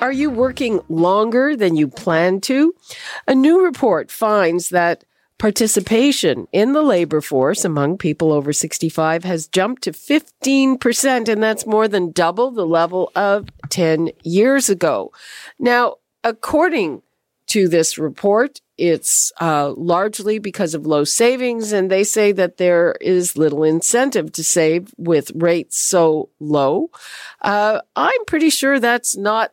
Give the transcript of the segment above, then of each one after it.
Are you working longer than you planned to? A new report finds that participation in the labor force among people over 65 has jumped to 15%, and that's more than double the level of 10 years ago. Now, according to this report, it's uh, largely because of low savings, and they say that there is little incentive to save with rates so low. Uh, I'm pretty sure that's not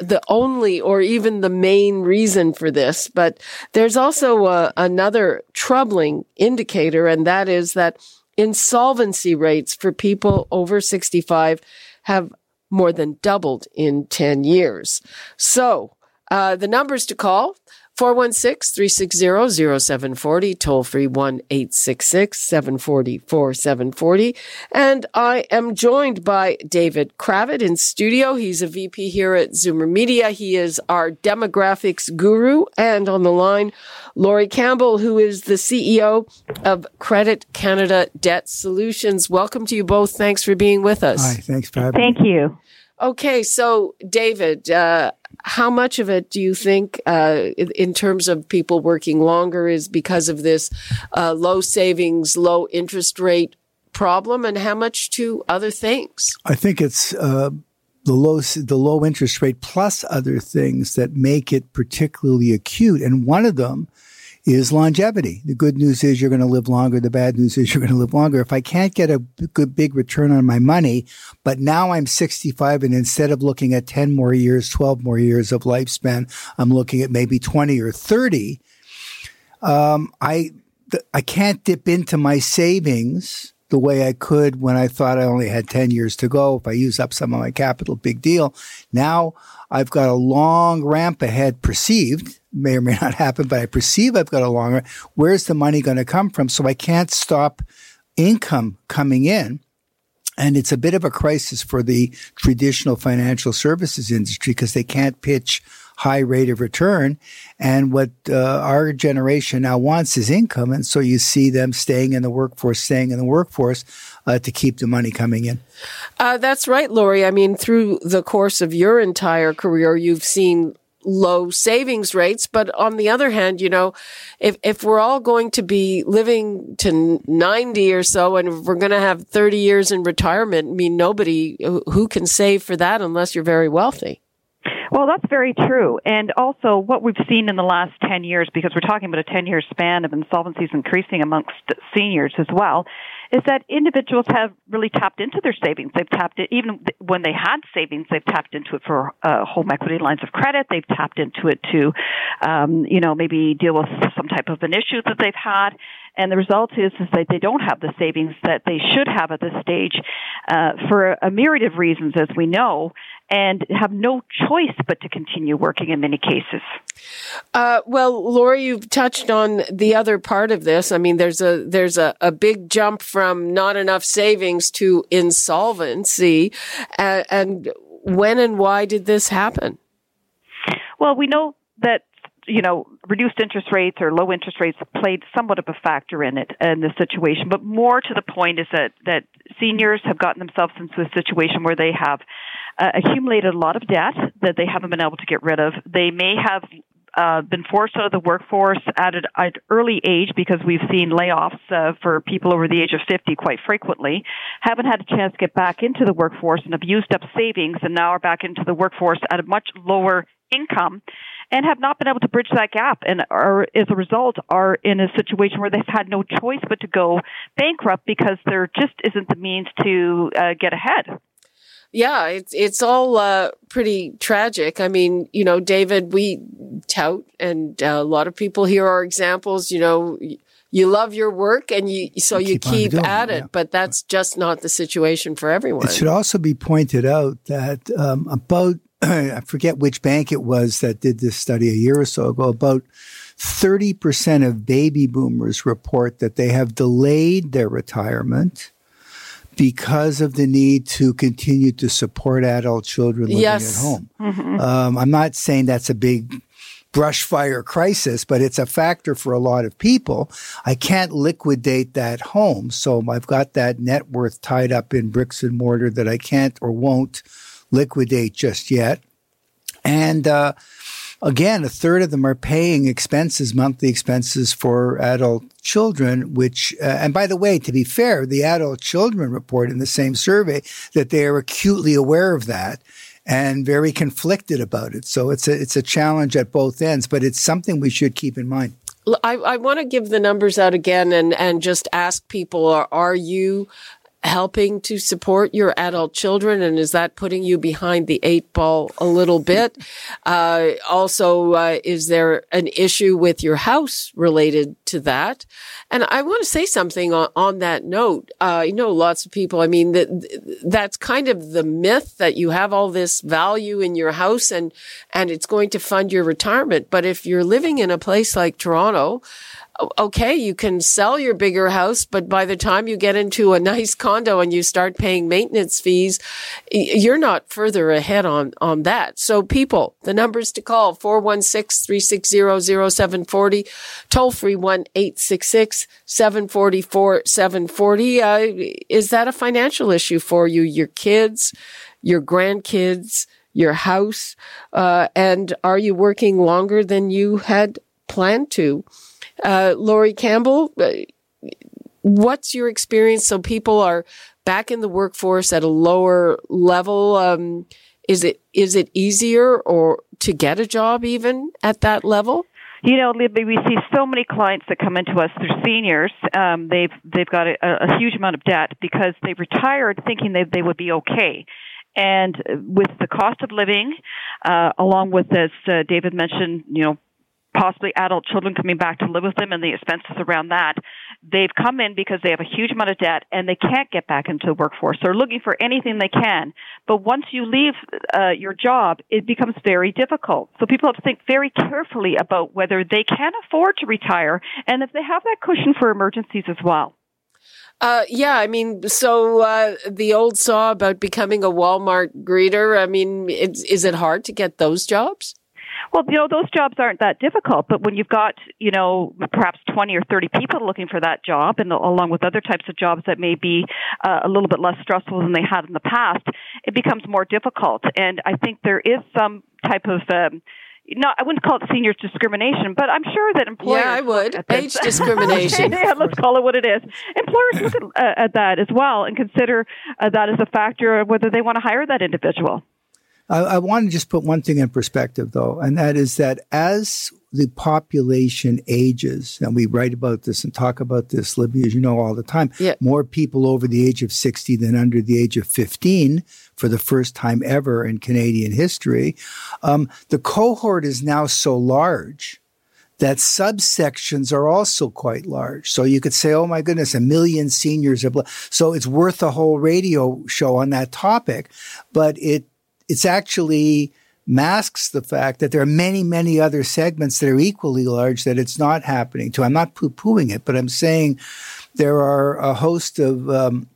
the only or even the main reason for this, but there's also uh, another troubling indicator, and that is that insolvency rates for people over 65 have more than doubled in 10 years. So, uh, the numbers to call 416-360-0740, toll free 1-866-740-4740. And I am joined by David Cravit in studio. He's a VP here at Zoomer Media. He is our demographics guru. And on the line, Laurie Campbell, who is the CEO of Credit Canada Debt Solutions. Welcome to you both. Thanks for being with us. Hi, thanks for having Thank you. Okay, so David, uh, how much of it do you think, uh, in, terms of people working longer, is because of this uh, low savings, low interest rate problem, and how much to other things? I think it's uh, the low the low interest rate plus other things that make it particularly acute, and one of them is longevity. The good news is you're going to live longer. The bad news is you're going to live longer. If I can't get a good big return on my money, but now I'm 65 and instead of looking at 10 more years, 12 more years of lifespan, I'm looking at maybe 20 or 30. Um, I, I can't dip into my savings the way I could when I thought I only had 10 years to go. If I use up some of my capital, big deal. Now I've got a long ramp ahead perceived may or may not happen, but I perceive I've got a longer. Where's the money going to come from? So I can't stop income coming in. And it's a bit of a crisis for the traditional financial services industry because they can't pitch high rate of return. And what uh, our generation now wants is income. And so you see them staying in the workforce, staying in the workforce uh, to keep the money coming in. Uh, that's right, Laurie. I mean, through the course of your entire career, you've seen low savings rates. But on the other hand, you know, if, if we're all going to be living to 90 or so and we're going to have 30 years in retirement, I mean, nobody who can save for that unless you're very wealthy. Well, that's very true. And also what we've seen in the last 10 years, because we're talking about a 10 year span of insolvencies increasing amongst seniors as well, is that individuals have really tapped into their savings. They've tapped it, even when they had savings, they've tapped into it for uh, home equity lines of credit. They've tapped into it to, um, you know, maybe deal with some type of an issue that they've had. And the result is, is that they don't have the savings that they should have at this stage uh, for a myriad of reasons, as we know, and have no choice but to continue working in many cases. Uh, well, Laurie, you've touched on the other part of this. I mean, there's a there's a, a big jump from not enough savings to insolvency, uh, and when and why did this happen? Well, we know that you know, reduced interest rates or low interest rates played somewhat of a factor in it in the situation. But more to the point is that that seniors have gotten themselves into a situation where they have uh, accumulated a lot of debt that they haven't been able to get rid of. They may have uh, been forced out of the workforce at an, at early age because we've seen layoffs uh, for people over the age of 50 quite frequently, haven't had a chance to get back into the workforce and have used up savings and now are back into the workforce at a much lower income and have not been able to bridge that gap and are, as a result, are in a situation where they've had no choice but to go bankrupt because there just isn't the means to uh, get ahead. Yeah, it's it's all uh, pretty tragic. I mean, you know, David, we tout, and uh, a lot of people here are examples. You know, you love your work, and you so you keep, keep at it, yeah. but that's just not the situation for everyone. It should also be pointed out that um, about I forget which bank it was that did this study a year or so ago. About 30% of baby boomers report that they have delayed their retirement because of the need to continue to support adult children living yes. at home. Mm-hmm. Um, I'm not saying that's a big brush fire crisis, but it's a factor for a lot of people. I can't liquidate that home. So I've got that net worth tied up in bricks and mortar that I can't or won't liquidate just yet. And, uh, again, a third of them are paying expenses, monthly expenses for adult children, which, uh, and by the way, to be fair, the adult children report in the same survey that they are acutely aware of that and very conflicted about it. So it's a, it's a challenge at both ends, but it's something we should keep in mind. I, I want to give the numbers out again and, and just ask people, are, are you helping to support your adult children? And is that putting you behind the eight ball a little bit? Uh, also, uh, is there an issue with your house related to that? And I want to say something on, on that note. Uh, you know, lots of people, I mean, that, that's kind of the myth that you have all this value in your house and, and it's going to fund your retirement. But if you're living in a place like Toronto, okay, you can sell your bigger house, but by the time you get into a nice condo and you start paying maintenance fees, you're not further ahead on, on that. So people, the numbers to call, 416-360-0740, toll free 1-866-744-740. Uh, is that a financial issue for you? Your kids, your grandkids, your house, uh, and are you working longer than you had planned to? Uh, Laurie Campbell, uh, what's your experience? So people are back in the workforce at a lower level. Um, is it is it easier or to get a job even at that level? You know, Libby, we see so many clients that come into us. They're seniors. Um, they've they've got a, a huge amount of debt because they retired thinking they they would be okay. And with the cost of living, uh, along with as uh, David mentioned, you know, possibly adult children coming back to live with them and the expenses around that. They've come in because they have a huge amount of debt and they can't get back into the workforce. They're looking for anything they can. But once you leave uh, your job, it becomes very difficult. So people have to think very carefully about whether they can afford to retire and if they have that cushion for emergencies as well. Uh, yeah, I mean, so uh, the old saw about becoming a Walmart greeter. I mean, is it hard to get those jobs? Well, you know, those jobs aren't that difficult, but when you've got, you know, perhaps 20 or 30 people looking for that job and along with other types of jobs that may be uh, a little bit less stressful than they had in the past, it becomes more difficult. And I think there is some type of, um, not I wouldn't call it seniors discrimination, but I'm sure that employers yeah I would age discrimination. yeah, let's call it what it is. Employers look at, uh, at that as well and consider uh, that as a factor of whether they want to hire that individual. I, I want to just put one thing in perspective, though, and that is that as the population ages, and we write about this and talk about this, Libby, as you know, all the time, yeah. more people over the age of 60 than under the age of 15 for the first time ever in Canadian history. Um, the cohort is now so large that subsections are also quite large. So you could say, oh my goodness, a million seniors. Are bl-. So it's worth a whole radio show on that topic, but it it's actually masks the fact that there are many, many other segments that are equally large that it's not happening to. I'm not poo pooing it, but I'm saying there are a host of um,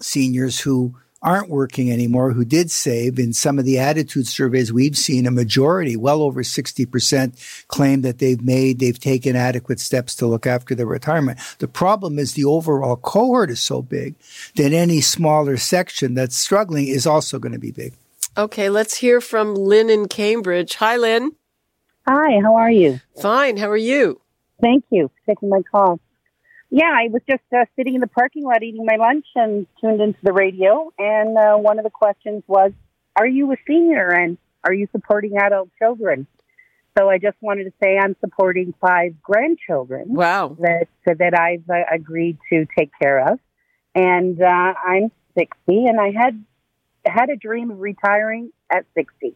seniors who aren't working anymore who did save. In some of the attitude surveys we've seen a majority well over 60% claim that they've made they've taken adequate steps to look after their retirement. The problem is the overall cohort is so big that any smaller section that's struggling is also going to be big Okay, let's hear from Lynn in Cambridge. Hi, Lynn. Hi, how are you? Fine, how are you? Thank you for taking my call. Yeah, I was just uh, sitting in the parking lot eating my lunch and tuned into the radio. And uh, one of the questions was, Are you a senior and are you supporting adult children? So I just wanted to say I'm supporting five grandchildren. Wow. That, that I've uh, agreed to take care of. And uh, I'm 60 and I had had a dream of retiring at 60.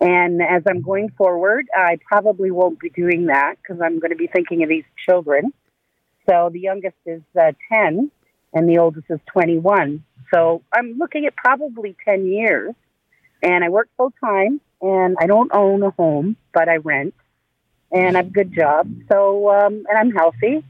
And as I'm going forward, I probably won't be doing that because I'm going to be thinking of these children. So the youngest is uh, 10 and the oldest is 21. So I'm looking at probably 10 years and I work full time, and I don't own a home, but I rent, and I have a good job. So, um, and I'm healthy.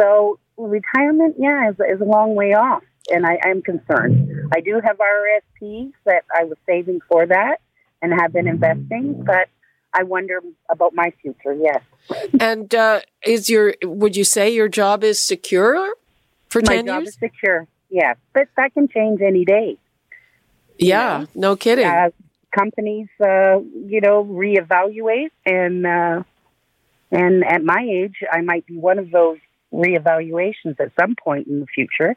So, retirement, yeah, is, is a long way off, and I, I'm concerned. I do have RSPs that I was saving for that and have been investing, but I wonder about my future. Yes. And uh, is your would you say your job is secure for my ten job is secure. Yes, but that can change any day. yeah, no kidding. Uh, companies, uh, you know, reevaluate, and uh, and at my age, I might be one of those reevaluations at some point in the future.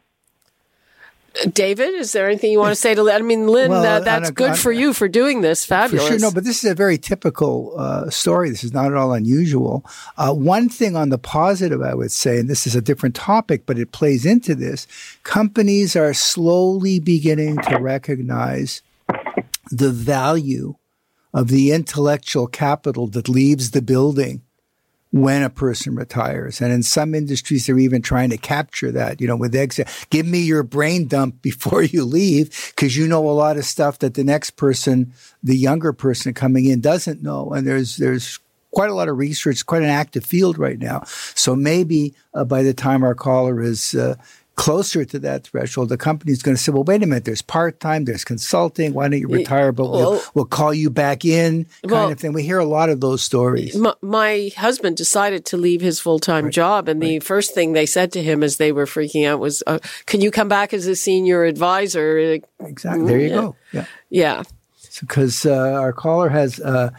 David, is there anything you want to say to? I mean, Lynn, Well, uh, that's a- good on- for you for doing this. For Fabulous. sure, no, but this is a very typical uh, story. This is not at all unusual. Uh, one thing on the positive, I would say, and this is a different topic, but it plays into this companies are slowly beginning to recognize the value of the intellectual capital that leaves the building when a person retires. And in some industries, they're even trying to capture that, you know, with exit. Give me your brain dump before you leave because you know a lot of stuff that the next person, the younger person coming in doesn't know. And there's, there's, Quite a lot of research, quite an active field right now. So maybe uh, by the time our caller is uh, closer to that threshold, the company's going to say, "Well, wait a minute. There's part time. There's consulting. Why don't you retire? But we'll, well- we'll call you back in." Kind Well- of thing. We hear a lot of those stories. my, my husband decided to leave his full time job, and the first thing they said to him as they were freaking out was, uh, "Can you come back as a senior advisor?" Exactly. There you Yeah. go. Yeah. Yeah, Because uh, our caller has uh,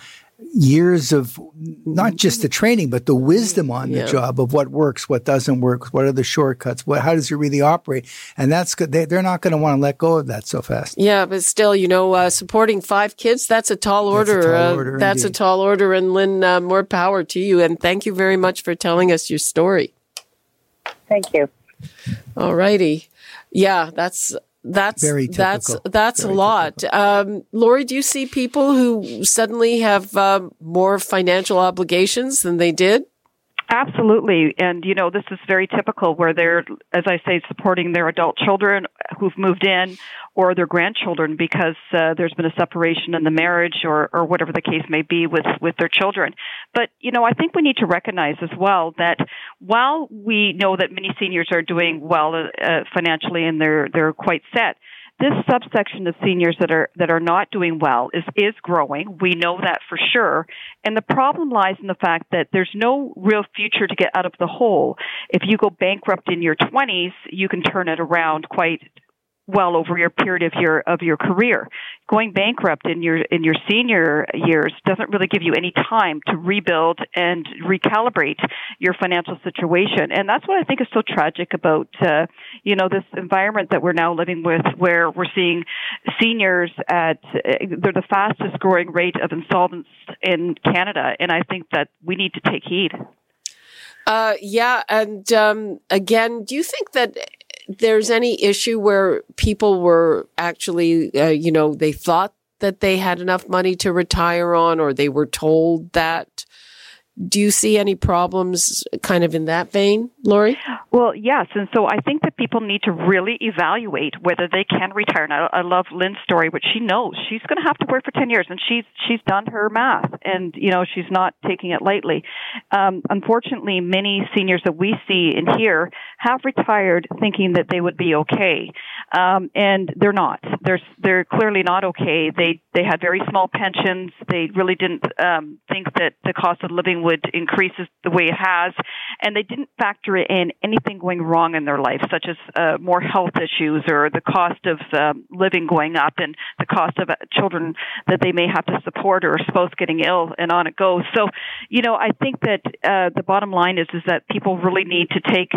years of not just the training, but the wisdom on Yeah. the job of what works, what doesn't work, what are the shortcuts, what, how does it really operate, and that's good. They, they're not going to want to let go of that so fast. yeah, but still, you know, uh, supporting five kids—that's a tall That's a order. uh, that's a tall order. And Lynn, uh, more power to you, and thank you very much for telling us your story. Thank you. All righty. Yeah, that's that's Very that's typical. that's Very a lot. Um, Laurie, do you see people who suddenly have um, more financial obligations than they did? Absolutely. And, you know, this is very typical where they're, as I say, supporting their adult children who've moved in or their grandchildren because uh, there's been a separation in the marriage or, or whatever the case may be with, with their children. But, you know, I think we need to recognize as well that while we know that many seniors are doing well uh, financially and they're, they're quite set, this subsection of seniors that are that are not doing well is is growing. We know that for sure. And the problem lies in the fact that there's no real future to get out of the hole. If you go bankrupt in your 20s, you can turn it around quite well over your period of your of your career. Going bankrupt in your in your senior years doesn't really give you any time to rebuild and recalibrate your financial situation. And that's what I think is so tragic about uh, you know this environment that we're now living with, where we're seeing seniors at they're the fastest growing rate of insolvents in Canada, and I think that we need to take heed. Uh, yeah, and um, again, do you think that there's any issue where people were actually, uh, you know, they thought that they had enough money to retire on, or they were told that? Do you see any problems kind of in that vein, Laurie? Well, yes, and so I think that people need to really evaluate whether they can retire. And I, I love Lynn's story, which she knows she's going to have to work for ten years, and she's she's done her math, and you know she's not taking it lightly. Um, unfortunately, many seniors that we see and hear have retired thinking that they would be okay, um, and they're not. They're they're clearly not okay. They they had very small pensions. They really didn't um, think that the cost of living would increase the way it has, and they didn't factor in anything going wrong in their life, such as uh, more health issues or the cost of um, living going up and the cost of uh, children that they may have to support or spouse getting ill, and on it goes. So, you know, I think that uh, the bottom line is is that people really need to take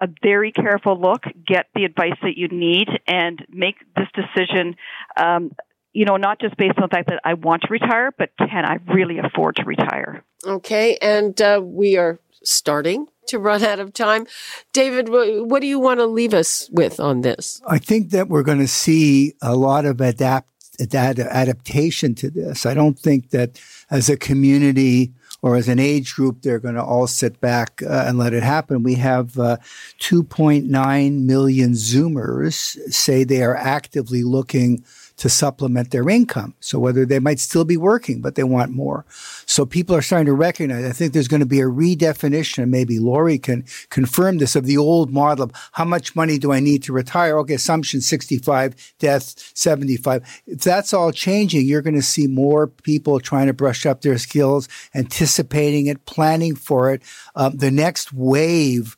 a, a very careful look, get the advice that you need, and make this decision. Um, you know, not just based on the fact that I want to retire, but can I really afford to retire? Okay, and uh, we are starting to run out of time. David, what do you want to leave us with on this? I think that we're going to see a lot of adapt, adapt adaptation to this. I don't think that as a community or as an age group, they're going to all sit back uh, and let it happen. We have uh, 2.9 million Zoomers say they are actively looking to supplement their income. So whether they might still be working, but they want more. So people are starting to recognize, I think there's going to be a redefinition, and maybe Laurie can confirm this, of the old model of how much money do I need to retire? Okay, assumption 65, death 75. If that's all changing, you're going to see more people trying to brush up their skills, anticipating it, planning for it. Um, the next wave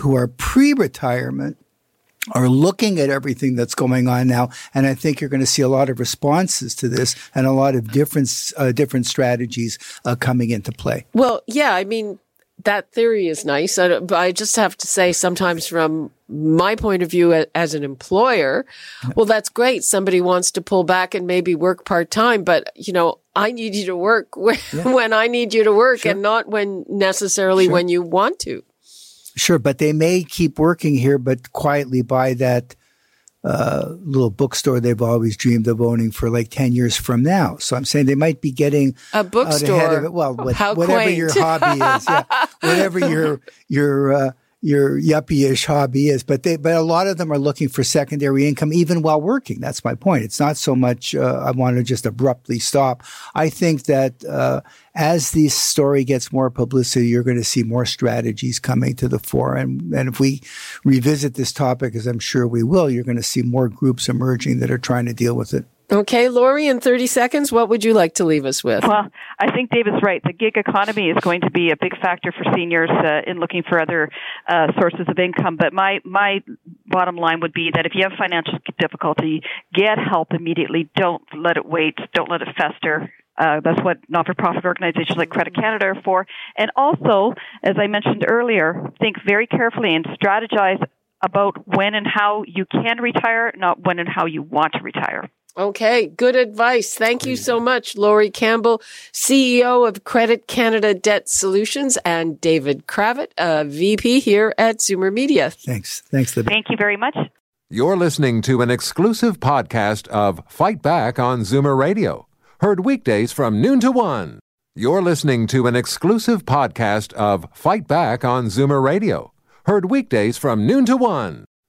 who are pre-retirement are looking at everything that's going on now, and I think you're going to see a lot of responses to this and a lot of different uh, different strategies uh, coming into play. Well, yeah, I mean that theory is nice, I, but I just have to say sometimes from my point of view as an employer, well, that's great. Somebody wants to pull back and maybe work part time, but you know, I need you to work when, yeah. when I need you to work sure. and not when necessarily sure. when you want to. Sure, but they may keep working here, but quietly buy that uh, little bookstore they've always dreamed of owning for like 10 years from now. So I'm saying they might be getting a bookstore. Well, what, whatever quaint. your hobby is, yeah, whatever your, your, uh, your yuppie-ish hobby is, but they, but a lot of them are looking for secondary income even while working. That's my point. It's not so much, uh, I want to just abruptly stop. I think that, uh, as this story gets more publicity, you're going to see more strategies coming to the fore. And, and if we revisit this topic, as I'm sure we will, you're going to see more groups emerging that are trying to deal with it. Okay, Laurie, in 30 seconds, what would you like to leave us with? Well, I think Dave is right. The gig economy is going to be a big factor for seniors uh, in looking for other uh, sources of income. But my, my bottom line would be that if you have financial difficulty, get help immediately. Don't let it wait. Don't let it fester. Uh, that's what not-for-profit organizations like Credit Canada are for. And also, as I mentioned earlier, think very carefully and strategize about when and how you can retire, not when and how you want to retire. Okay, good advice. Thank you so much, Laurie Campbell, CEO of Credit Canada Debt Solutions, and David Cravit, a VP here at Zoomer Media. Thanks. Thanks, Libby. Thank you very much. You're listening to an exclusive podcast of Fight Back on Zoomer Radio, heard weekdays from noon to one. You're listening to an exclusive podcast of Fight Back on Zoomer Radio, heard weekdays from noon to one.